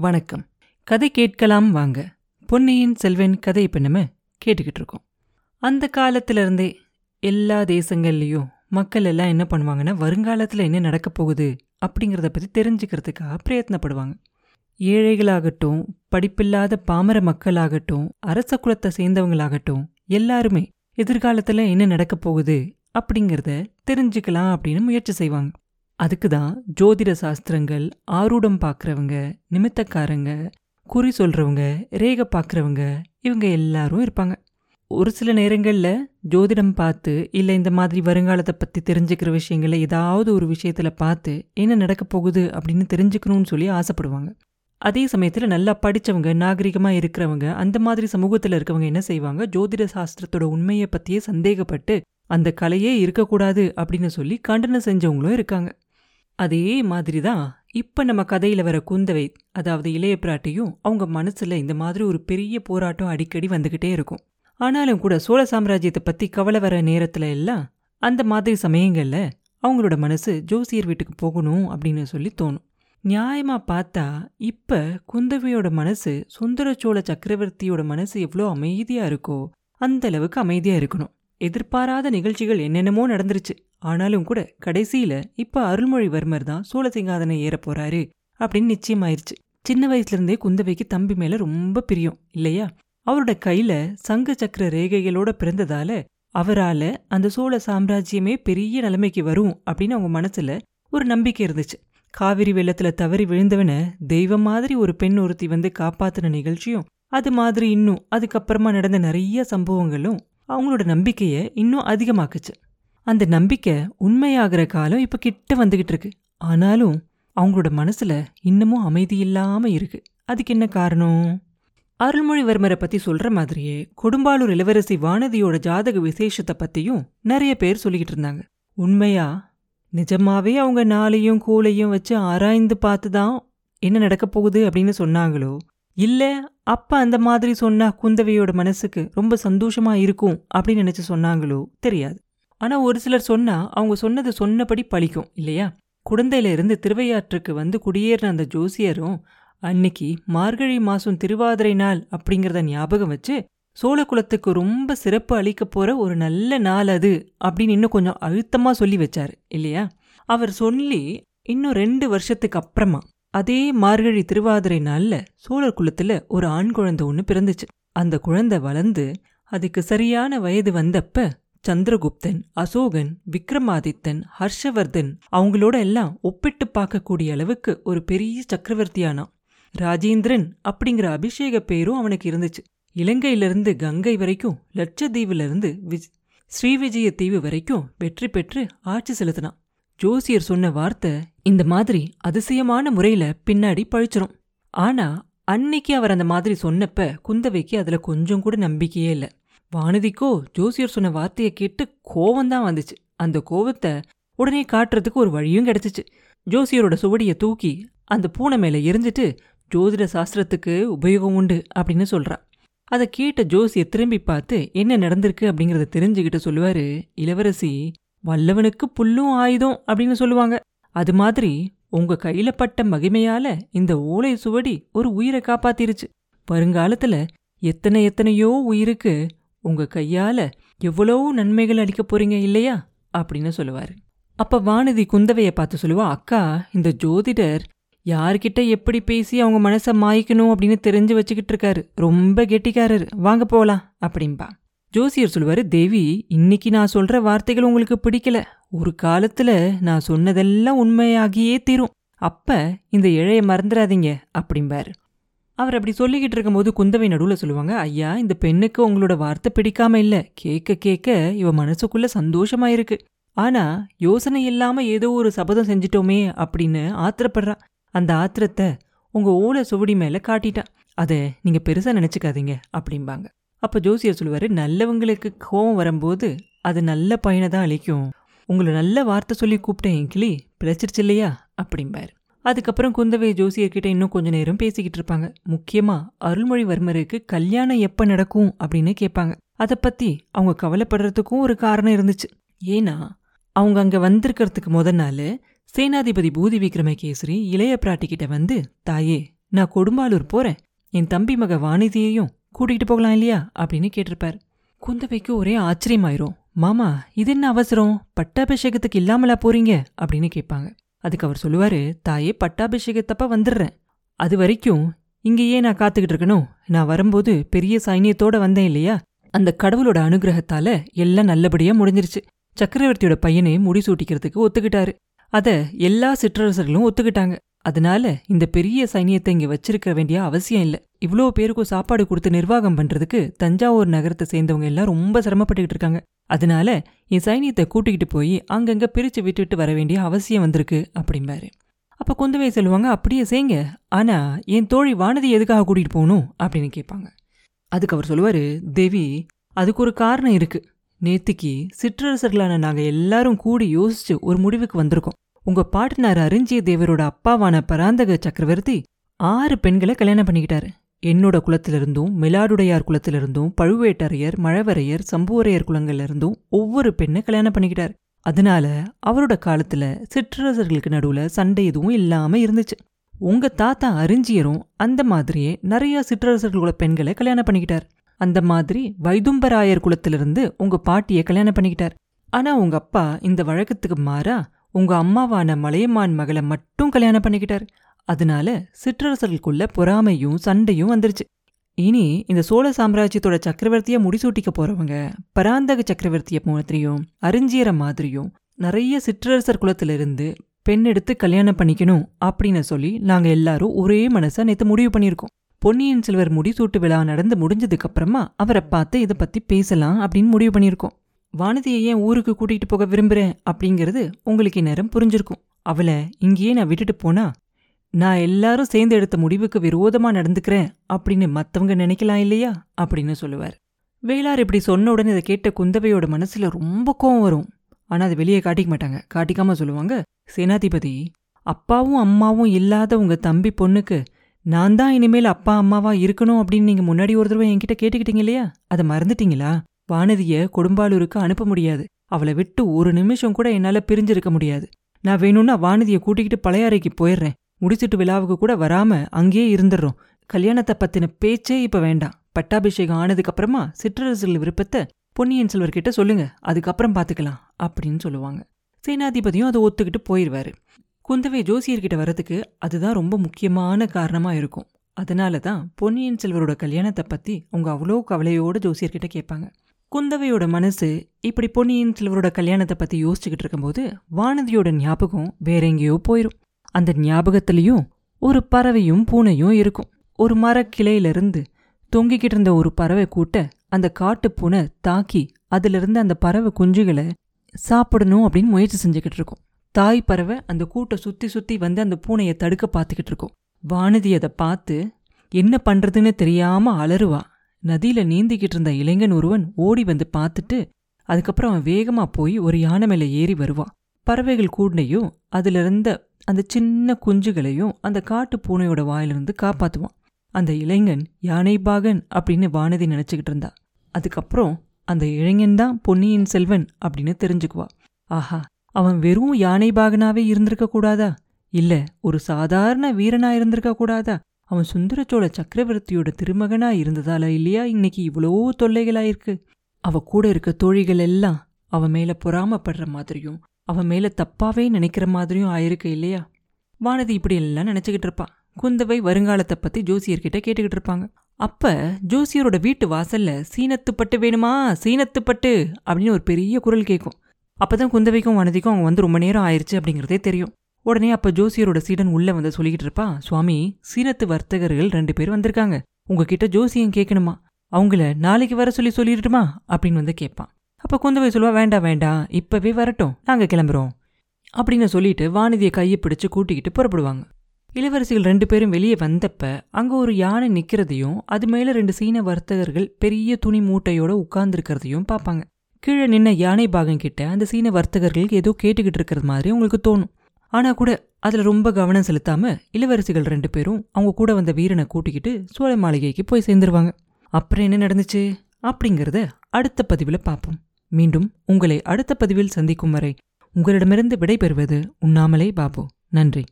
வணக்கம். கதை கேட்கலாம் வாங்க. பொன்னியின் செல்வன் கதை இப்போ நம்ம கேட்டுக்கிட்டு இருக்கோம். அந்த காலத்துல இருந்தே எல்லா தேசங்கள்லேயும் மக்கள் எல்லாம் என்ன பண்ணுவாங்கன்னா வருங்காலத்தில் என்ன நடக்க போகுது அப்படிங்கிறத பற்றி தெரிஞ்சுக்கிறதுக்காக பிரயத்னப்படுவாங்க. ஏழைகளாகட்டும் படிப்பில்லாத பாமர மக்களாகட்டும் அரச குலத்தை சேர்ந்தவங்களாகட்டும் எல்லாருமே எதிர்காலத்தில் என்ன நடக்க போகுது அப்படிங்கிறத தெரிஞ்சுக்கலாம் அப்படின்னு முயற்சி செய்வாங்க. அதுக்கு தான் ஜோதிட சாஸ்திரங்கள் ஆரூடம் பார்க்குறவங்க நிமித்தக்காரங்க குறி சொல்கிறவங்க ரேகை பார்க்குறவங்க இவங்க எல்லாரும் இருப்பாங்க. ஒரு சில நேரங்களில் ஜோதிடம் பார்த்து இல்லை இந்த மாதிரி வருங்காலத்தை பற்றி தெரிஞ்சுக்கிற விஷயங்களை ஏதாவது ஒரு விஷயத்தில் பார்த்து என்ன நடக்க போகுது அப்படின்னு தெரிஞ்சுக்கணும்னு சொல்லி ஆசைப்படுவாங்க. அதே சமயத்தில் நல்லா படித்தவங்க நாகரிகமாக இருக்கிறவங்க அந்த மாதிரி சமூகத்தில் இருக்கவங்க என்ன செய்வாங்க? ஜோதிட சாஸ்திரத்தோட உண்மையை பற்றியே சந்தேகப்பட்டு அந்த கலையே இருக்கக்கூடாது அப்படின்னு சொல்லி கண்டனம் செஞ்சவங்களும் இருக்காங்க. அதே மாதிரி தான் இப்போ நம்ம கதையில் வர குந்தவை அதாவது இளைய பிராட்டியும் அவங்க மனசில் இந்த மாதிரி ஒரு பெரிய போராட்டம் அடிக்கடி வந்துக்கிட்டே இருக்கும். ஆனாலும் கூட சோழ சாம்ராஜ்யத்தை பற்றி கவலை வர நேரத்தில் எல்லாம் அந்த மாதிரி சமயங்களில் அவங்களோட மனசு ஜோசியர் வீட்டுக்கு போகணும் அப்படின்னு சொல்லி தோணும். நியாயமாக பார்த்தா இப்போ குந்தவையோட மனசு சுந்தர சோழ சக்கரவர்த்தியோட மனசு எவ்வளோ அமைதியாக இருக்கோ அந்த அளவுக்கு அமைதியாக இருக்கணும். எதிர்பாராத நிகழ்ச்சிகள் என்னென்னமோ நடந்துருச்சு. ஆனாலும் கூட கடைசியில இப்ப அருள்மொழிவர்மர் தான் சோழசிங்காதனை ஏற போறாரு அப்படின்னு நிச்சயமாயிருச்சு. சின்ன வயசுல இருந்தே குந்தவைக்கு தம்பி மேல ரொம்ப பிரியம் இல்லையா? அவரோட கையில சங்க சக்கர ரேகைகளோட பிறந்ததால அவரால அந்த சோழ சாம்ராஜ்யமே பெரிய நிலைமைக்கு வரும் அப்படின்னு அவங்க மனசுல ஒரு நம்பிக்கை இருந்துச்சு. காவிரி வெள்ளத்துல தவறி விழுந்தவன தெய்வம் மாதிரி ஒரு பெண் ஒருத்தி வந்து காப்பாத்தின நிகழ்ச்சியும் அது மாதிரி இன்னும் அதுக்கப்புறமா நடந்த நிறைய சம்பவங்களும் அவங்களோட நம்பிக்கையை இன்னும் அதிகமாக்குச்சு. அந்த நம்பிக்கை உண்மையாகிற காலம் இப்ப கிட்ட வந்துகிட்டு இருக்கு. ஆனாலும் அவங்களோட மனசுல இன்னமும் அமைதி இல்லாமல் இருக்கு. அதுக்கு என்ன காரணம்? அருள்மொழிவர்மரை பத்தி சொல்ற மாதிரியே கொடும்பாலூர் இளவரசி வானதியோட ஜாதக விசேஷத்தை பத்தியும் நிறைய பேர் சொல்லிக்கிட்டு இருந்தாங்க. உண்மையா? நிஜமாவே அவங்க நாளையும் கூலையும் வச்சு ஆராய்ந்து பார்த்து தான் என்ன நடக்க போகுது அப்படின்னு சொன்னாங்களோ? இல்லை அப்பா அந்த மாதிரி சொன்னால் குந்தவையோட மனசுக்கு ரொம்ப சந்தோஷமா இருக்கும் அப்படின்னு நினைச்சு சொன்னாங்களோ தெரியாது. ஆனா ஒரு சிலர் சொன்னா அவங்க சொன்னது சொன்னபடி பழிக்கும் இல்லையா? குழந்தையிலிருந்து திருவையாற்றுக்கு வந்து குடியேறின அந்த ஜோசியரும் அன்னைக்கு மார்கழி மாசம் திருவாதிரை நாள் அப்படிங்கிறத ஞாபகம் வச்சு சோழ குலத்துக்கு ரொம்ப சிறப்பு அளிக்க போற ஒரு நல்ல நாள் அது அப்படின்னு இன்னும் கொஞ்சம் அழுத்தமா சொல்லி வச்சார் இல்லையா? அவர் சொல்லி இன்னும் ரெண்டு வருஷத்துக்கு அப்புறமா அதே மார்கழி திருவாதிரை நாள்ல சோழர் குலத்துல ஒரு ஆண் குழந்தை ஒன்று பிறந்துச்சு. அந்த குழந்தை வளர்ந்து அதுக்கு சரியான வயது வந்தப்ப சந்திரகுப்தன் அசோகன் விக்ரமாதித்தன் ஹர்ஷவர்தன் அவங்களோட எல்லாம் ஒப்பிட்டு பார்க்கக்கூடிய அளவுக்கு ஒரு பெரிய சக்கரவர்த்தியானான் ராஜேந்திரன் அப்படிங்கிற அபிஷேக பேரும் அவனுக்கு இருந்துச்சு. இலங்கையிலிருந்து கங்கை வரைக்கும் லட்சத்தீவிலிருந்து விஜ் ஸ்ரீவிஜய தீவு வரைக்கும் வெற்றி பெற்று ஆட்சி செலுத்தினான். ஜோசியர் சொன்ன வார்த்தை இந்த மாதிரி அதிசயமான முறையில பின்னாடி பழிச்சிரும். ஆனா அன்னைக்கு அவர் அந்த மாதிரி சொன்னப்ப குந்தவைக்கு அதுல கொஞ்சம் கூட நம்பிக்கையே இல்லை. வானதிக்கோ ஜோசியர் சொன்ன வார்த்தையை கேட்டு கோவம்தான் வந்துச்சு. அந்த கோவத்தை உடனே காட்டுறதுக்கு ஒரு வழியும் கிடைச்சிச்சு. ஜோசியரோட சுவடியை தூக்கி அந்த பூனை மேல எரிஞ்சிட்டு ஜோதிட சாஸ்திரத்துக்கு உபயோகம் உண்டு அப்படின்னு சொல்றா. அதை கேட்ட ஜோசிய திரும்பி பார்த்து என்ன நடந்திருக்கு? அப்படிங்கறத தெரிஞ்சுக்கிட்டு சொல்லுவாரு இளவரசி வல்லவனுக்கு புல்லும் ஆயுதம் அப்படின்னு சொல்லுவாங்க. அது மாதிரி உங்க கையில பட்ட மகிமையால இந்த ஓலை சுவடி ஒரு உயிரை காப்பாத்திருச்சு. வருங்காலத்துல எத்தனை எத்தனையோ உயிருக்கு உங்க கையால எவ்வளவு நன்மைகள் அளிக்க போறீங்க இல்லையா? அப்படின்னு சொல்லுவாரு. அப்ப வானதி குந்தவைய பார்த்து சொல்லுவா அக்கா இந்த ஜோதிடர் யார்கிட்ட எப்படி பேசி அவங்க மனசை மாய்க்கணும் அப்படின்னு தெரிஞ்சு வச்சுக்கிட்டு இருக்காரு. ரொம்ப கெட்டிக்காரரு. வாங்க போலாம். அப்படின்பா ஜோசியர் சொல்லுவாரு தேவி இன்னைக்கு நான் சொல்ற வார்த்தைகள் உங்களுக்கு பிடிக்கல. ஒரு காலத்துல நான் சொன்னதெல்லாம் உண்மையாகியே தீரும். அப்ப இந்த இழைய மறந்துடாதீங்க அப்படிம்பாரு. அவர் அப்படி சொல்லிக்கிட்டு இருக்கும்போது குந்தவை நடுவில் சொல்லுவாங்க ஐயா இந்த பெண்ணுக்கு உங்களோட வார்த்தை பிடிக்காம இல்லை. கேட்க கேட்க இவ மனசுக்குள்ள சந்தோஷமா இருக்கு ஆனா யோசனை இல்லாம ஏதோ ஒரு சபதம் செஞ்சிட்டோமே அப்படின்னு ஆத்திரப்படுறா. அந்த ஆத்திரத்தை உங்க ஓலை சுவடி மேல காட்டிட்டா. அதை நீங்க பெருசா நினைச்சுக்காதீங்க அப்படிம்பாங்க. அப்போ ஜோசியர் சொல்லுவாரு நல்லவங்களுக்கு கோபம் வரும்போது அது நல்ல பயனை தான் அளிக்கும் உங்களை நல்ல வார்த்தை சொல்லி கூப்பிட்டேன் கிளி பிழைச்சிருச்சு இல்லையா? அப்படிம்பாரு. அதுக்கப்புறம் குந்தவை ஜோசியர்கிட்ட இன்னும் கொஞ்ச நேரம் பேசிக்கிட்டு இருப்பாங்க. முக்கியமா அருள்மொழிவர்மருக்கு கல்யாணம் எப்ப நடக்கும் அப்படின்னு கேட்பாங்க. அதை பத்தி அவங்க கவலைப்படுறதுக்கும் ஒரு காரணம் இருந்துச்சு. ஏன்னா அவங்க அங்கே வந்திருக்கிறதுக்கு முத நாள் சேனாதிபதி பூதி விக்ரமகேசரி இளைய பிராட்டிக்கிட்ட வந்து தாயே நான் கொடும்பாலூர் போறேன். என் தம்பி மக வாணிதியையும் கூட்டிகிட்டு போகலாம் இல்லையா? அப்படின்னு கேட்டிருப்பார். குந்தவைக்கு ஒரே ஆச்சரியமாயிரும். மாமா இது என்ன அவசரம்? பட்டாபிஷேகத்துக்கு இல்லாமலா போறீங்க? அப்படின்னு கேட்பாங்க. அதுக்கு அவர் சொல்லுவாரு தாயே பட்டாபிஷேகத்தப்ப வந்துடுறேன். அது வரைக்கும் இங்கேயே நான் காத்துக்கிட்டு இருக்கணும். நான் வரும்போது பெரிய சைனியத்தோட வந்தேன் இல்லையா? அந்த கடவுளோட அனுகிரகத்தால எல்லாம் நல்லபடியா முடிஞ்சிருச்சு. சக்கரவர்த்தியோட பையனே முடிசூட்டிக்கிறதுக்கு ஒத்துக்கிட்டாரு. அத எல்லா சிற்றரசர்களும் ஒத்துக்கிட்டாங்க. அதனால இந்த பெரிய சைனியத்தை இங்க வச்சிருக்க வேண்டிய அவசியம் இல்லை. இவ்வளோ பேருக்கும் சாப்பாடு கொடுத்து நிர்வாகம் பண்றதுக்கு தஞ்சாவூர் நகரத்தை சேர்ந்தவங்க எல்லாம் ரொம்ப சிரமப்பட்டுக்கிட்டு இருக்காங்க. அதனால என் சைனியத்தை கூட்டிக்கிட்டு போய் அங்கங்க பிரிச்சு விட்டுட்டு வர வேண்டிய அவசியம் வந்திருக்கு அப்படிம்பாரு. அப்ப குந்தவை சொல்லுவாங்க அப்படியே செய்யுங்க ஆனா என் தோழி வானதி எதுக்காக கூட்டிட்டு போகணும்? அப்படின்னு கேட்பாங்க. அதுக்கு அவர் சொல்லுவாரு தேவி அதுக்கு ஒரு காரணம் இருக்கு. நேத்திக்கு சிற்றரசர்களான நாங்கள் எல்லாரும் கூடி யோசிச்சு ஒரு முடிவுக்கு வந்திருக்கோம். உங்க பாட்டனார் அரிஞ்சிய தேவரோட அப்பாவான பராந்தக சக்கரவர்த்தி ஆறு பெண்களை கல்யாணம் பண்ணிக்கிட்டாரு. என்னோட குலத்திலிருந்தும் மிலாடுடையார் குலத்திலிருந்தும் பழுவேட்டரையர் மழவரையர் சம்புவரையர் குலங்கள்ல இருந்தும் ஒவ்வொரு பெண்ணை கல்யாணம் பண்ணிக்கிட்டார். அதனால அவரோட காலத்துல சிற்றரசர்களுக்கு நடுவுல சண்டை எதுவும் இல்லாம இருந்துச்சு. உங்க தாத்தா அரிஞ்சியரும் அந்த மாதிரியே நிறைய சிற்றரசர்களோட பெண்களை கல்யாணம் பண்ணிக்கிட்டார். அந்த மாதிரி வைதும்பராயர் குலத்திலிருந்து உங்க பாட்டியை கல்யாணம் பண்ணிக்கிட்டார். ஆனா உங்க அப்பா இந்த வழக்கத்துக்கு மாறா உங்க அம்மாவான மலையமான் மகளை மட்டும் கல்யாணம் பண்ணிக்கிட்டார். அதனால சிற்றரசர்களுக்குள்ள பொறாமையும் சண்டையும் வந்துருச்சு. இனி இந்த சோழ சாம்ராஜ்யத்தோட சக்கரவர்த்தியை முடிசூட்டிக்க போறவங்க பராந்தக சக்கரவர்த்திய மாதிரியும் அறிஞ்சியர மாதிரியும் நிறைய சிற்றரசர் குலத்திலிருந்து பெண் எடுத்து கல்யாணம் பண்ணிக்கணும் அப்படின்னு சொல்லி நாங்க எல்லாரும் ஒரே மனசா நேற்று முடிவு பண்ணியிருக்கோம். பொன்னியின் செல்வர் முடிசூட்டு விழா நடந்து முடிஞ்சதுக்கு அப்புறமா அவரை பார்த்து இதை பத்தி பேசலாம் அப்படின்னு முடிவு பண்ணியிருக்கோம். வானதியை ஏன் ஊருக்கு கூட்டிகிட்டு போக விரும்புறேன் அப்படிங்கிறது உங்களுக்கு இந்நேரம் புரிஞ்சிருக்கும். அவளை இங்கேயே நான் விட்டுட்டு போனா நான் எல்லாரும் சேர்ந்து எடுத்த முடிவுக்கு விரோதமா நடந்துக்கிறேன் அப்படின்னு மத்தவங்க நினைக்கலாம் இல்லையா? அப்படின்னு சொல்லுவார். வேளார் இப்படி சொன்ன உடனே இதை கேட்ட குந்தவையோட மனசுல ரொம்ப கோவம் வரும். ஆனா அதை வெளியே காட்டிக்க மாட்டாங்க. காட்டிக்காம சொல்லுவாங்க சேனாதிபதி அப்பாவும் அம்மாவும் இல்லாத உங்கள் தம்பி பொண்ணுக்கு நான் தான் இனிமேல் அப்பா அம்மாவா இருக்கணும் அப்படின்னு நீங்க முன்னாடி ஒரு தடவை என்கிட்ட கேட்டுக்கிட்டீங்க இல்லையா? அதை மறந்துட்டீங்களா? வானதிய கொடும்பாலூருக்கு அனுப்ப முடியாது. அவளை விட்டு ஒரு நிமிஷம் கூட என்னால பிரிஞ்சிருக்க முடியாது. நான் வேணும்னா வானதியை கூட்டிக்கிட்டு பழையாறைக்கு போயிடுறேன் முடிச்சிட்டு விழாவுக்கு கூட வராம அங்கேயே இருந்துடுறோம் கல்யாணத்தை பத்தின பேச்சே இப்ப வேண்டாம். பட்டாபிஷேகம் ஆனதுக்கு அப்புறமா சிற்றரசர்கள் விருப்பத்தை பொன்னியின் செல்வர்கிட்ட சொல்லுங்க. அதுக்கப்புறம் பாத்துக்கலாம் அப்படின்னு சொல்லுவாங்க. சேனாதிபதியும் அதை ஒத்துக்கிட்டு போயிடுவாரு குந்தவை ஜோசியர்கிட்ட வரதுக்கு அதுதான் ரொம்ப முக்கியமான காரணமா இருக்கும். அதனால தான் பொன்னியின் செல்வரோட கல்யாணத்தை பத்தி அவங்க அவ்வளோ கவலையோட ஜோசியர்கிட்ட கேட்பாங்க. குந்தவையோட மனசு இப்படி பொன்னியின் செல்வரோட கல்யாணத்தை பத்தி யோசிச்சுக்கிட்டு இருக்கும்போது வானதியோட ஞாபகம் வேற எங்கேயோ போயிரும். அந்த ஞாபகத்திலையும் ஒரு பறவையும் பூனையும் இருக்கும். ஒரு மரக்கிளையிலிருந்து தொங்கிக்கிட்டு இருந்த ஒரு பறவை கூட்ட அந்த காட்டு பூனை தாக்கி அதிலிருந்து அந்த பறவை குஞ்சுகளை சாப்பிடணும் அப்படின்னு முயற்சி செஞ்சுக்கிட்டு இருக்கும். தாய் பறவை அந்த கூட்டை சுத்தி சுத்தி வந்து அந்த பூனையை தடுக்க பார்த்துக்கிட்டு இருக்கும். வானதி அதை பார்த்து என்ன பண்றதுன்னு தெரியாம அலறுவா. நதியில நீந்திக்கிட்டு இருந்த இளைஞன் ஒருவன் ஓடி வந்து பார்த்துட்டு அதுக்கப்புறம் அவன் வேகமா போய் ஒரு யானை மேல ஏறி வருவான். பறவைகள் கூடனையும் அதுல இருந்த அந்த சின்ன குஞ்சுகளையும் அந்த காட்டு பூனையோட வாயிலிருந்து காப்பாத்துவான். அந்த இளைஞன் யானை பாகன் அப்படின்னு வானதி நினைச்சுக்கிட்டு இருந்தா. அதுக்கப்புறம் அந்த இளைஞன் தான் பொன்னியின் செல்வன் அப்படின்னு தெரிஞ்சுக்குவா. ஆஹா அவன் வெறும் யானை பாகனாவே இருந்திருக்க கூடாதா? இல்ல ஒரு சாதாரண வீரனா இருந்திருக்க கூடாதா? அவன் சுந்தரச்சோழ சக்கரவர்த்தியோட திருமகனா இருந்ததால இல்லையா? இன்னைக்கு இவ்வளோ தொல்லைகளாயிருக்கு. அவ கூட இருக்க தோழிகள் எல்லாம் அவன் மேல பொறாமப்படுற மாதிரியும் அவன் மேல தப்பாவே நினைக்கிற மாதிரியும் ஆயிருக்கு இல்லையா? வானதி இப்படி எல்லாம் நினைச்சுக்கிட்டு இருப்பான் குந்தவை வருங்காலத்தை பத்தி ஜோசியர்கிட்ட கேட்டுக்கிட்டு இருப்பாங்க. அப்ப ஜோசியரோட வீட்டு வாசல்ல சீனத்துப்பட்டு வேணுமா? சீனத்துப்பட்டு அப்படின்னு ஒரு பெரிய குரல் கேட்கும் அப்பதான் குந்தவைக்கும் வானதிக்கும் அவங்க வந்து ரொம்ப நேரம் ஆயிடுச்சு அப்படிங்கிறதே தெரியும். உடனே அப்ப ஜோசியரோட சீடன் உள்ள வந்து சொல்லிக்கிட்டு இருப்பா சுவாமி சீனத்து வர்த்தகர்கள் ரெண்டு பேர் வந்திருக்காங்க. உங்ககிட்ட ஜோசியம் கேட்கணுமா அவங்கள நாளைக்கு வர சொல்லி சொல்லிடட்டுமா? அப்படின்னு வந்து கேட்பான் அப்ப குந்தவை சொல்லுவா வேண்டாம் வேண்டாம் இப்பவே வரட்டும். நாங்க கிளம்புறோம். அப்படின்னு சொல்லிட்டு வானதியை கையை பிடிச்சு கூட்டிக்கிட்டு புறப்படுவாங்க. இளவரசிகள் ரெண்டு பேரும் வெளியே வந்தப்ப அங்க ஒரு யானை நிக்கிறதையும் அது மேல ரெண்டு சீன வர்த்தகர்கள் பெரிய துணி மூட்டையோட உட்கார்ந்துருக்கிறதையும் பார்ப்பாங்க. கீழே நின்ன யானை பாகம் கிட்ட அந்த சீன வர்த்தகர்கள் ஏதோ கேட்டுக்கிட்டு இருக்கிறது மாதிரி உங்களுக்கு தோணும். ஆனா கூட அதுல ரொம்ப கவனம் செலுத்தாம இளவரசிகள் ரெண்டு பேரும் அவங்க கூட வந்த வீரனை கூட்டிக்கிட்டு சோழ மாளிகைக்கு போய் சேர்ந்துருவாங்க. அப்புறம் என்ன நடந்துச்சு? அப்படிங்கறத அடுத்த பதிவில் பார்ப்போம். மீண்டும் உங்களை அடுத்த பதிவில் சந்திக்கும் வரை உங்களிடமிருந்து விடைபெறுவது உண்ணாமலே பாபு. நன்றி.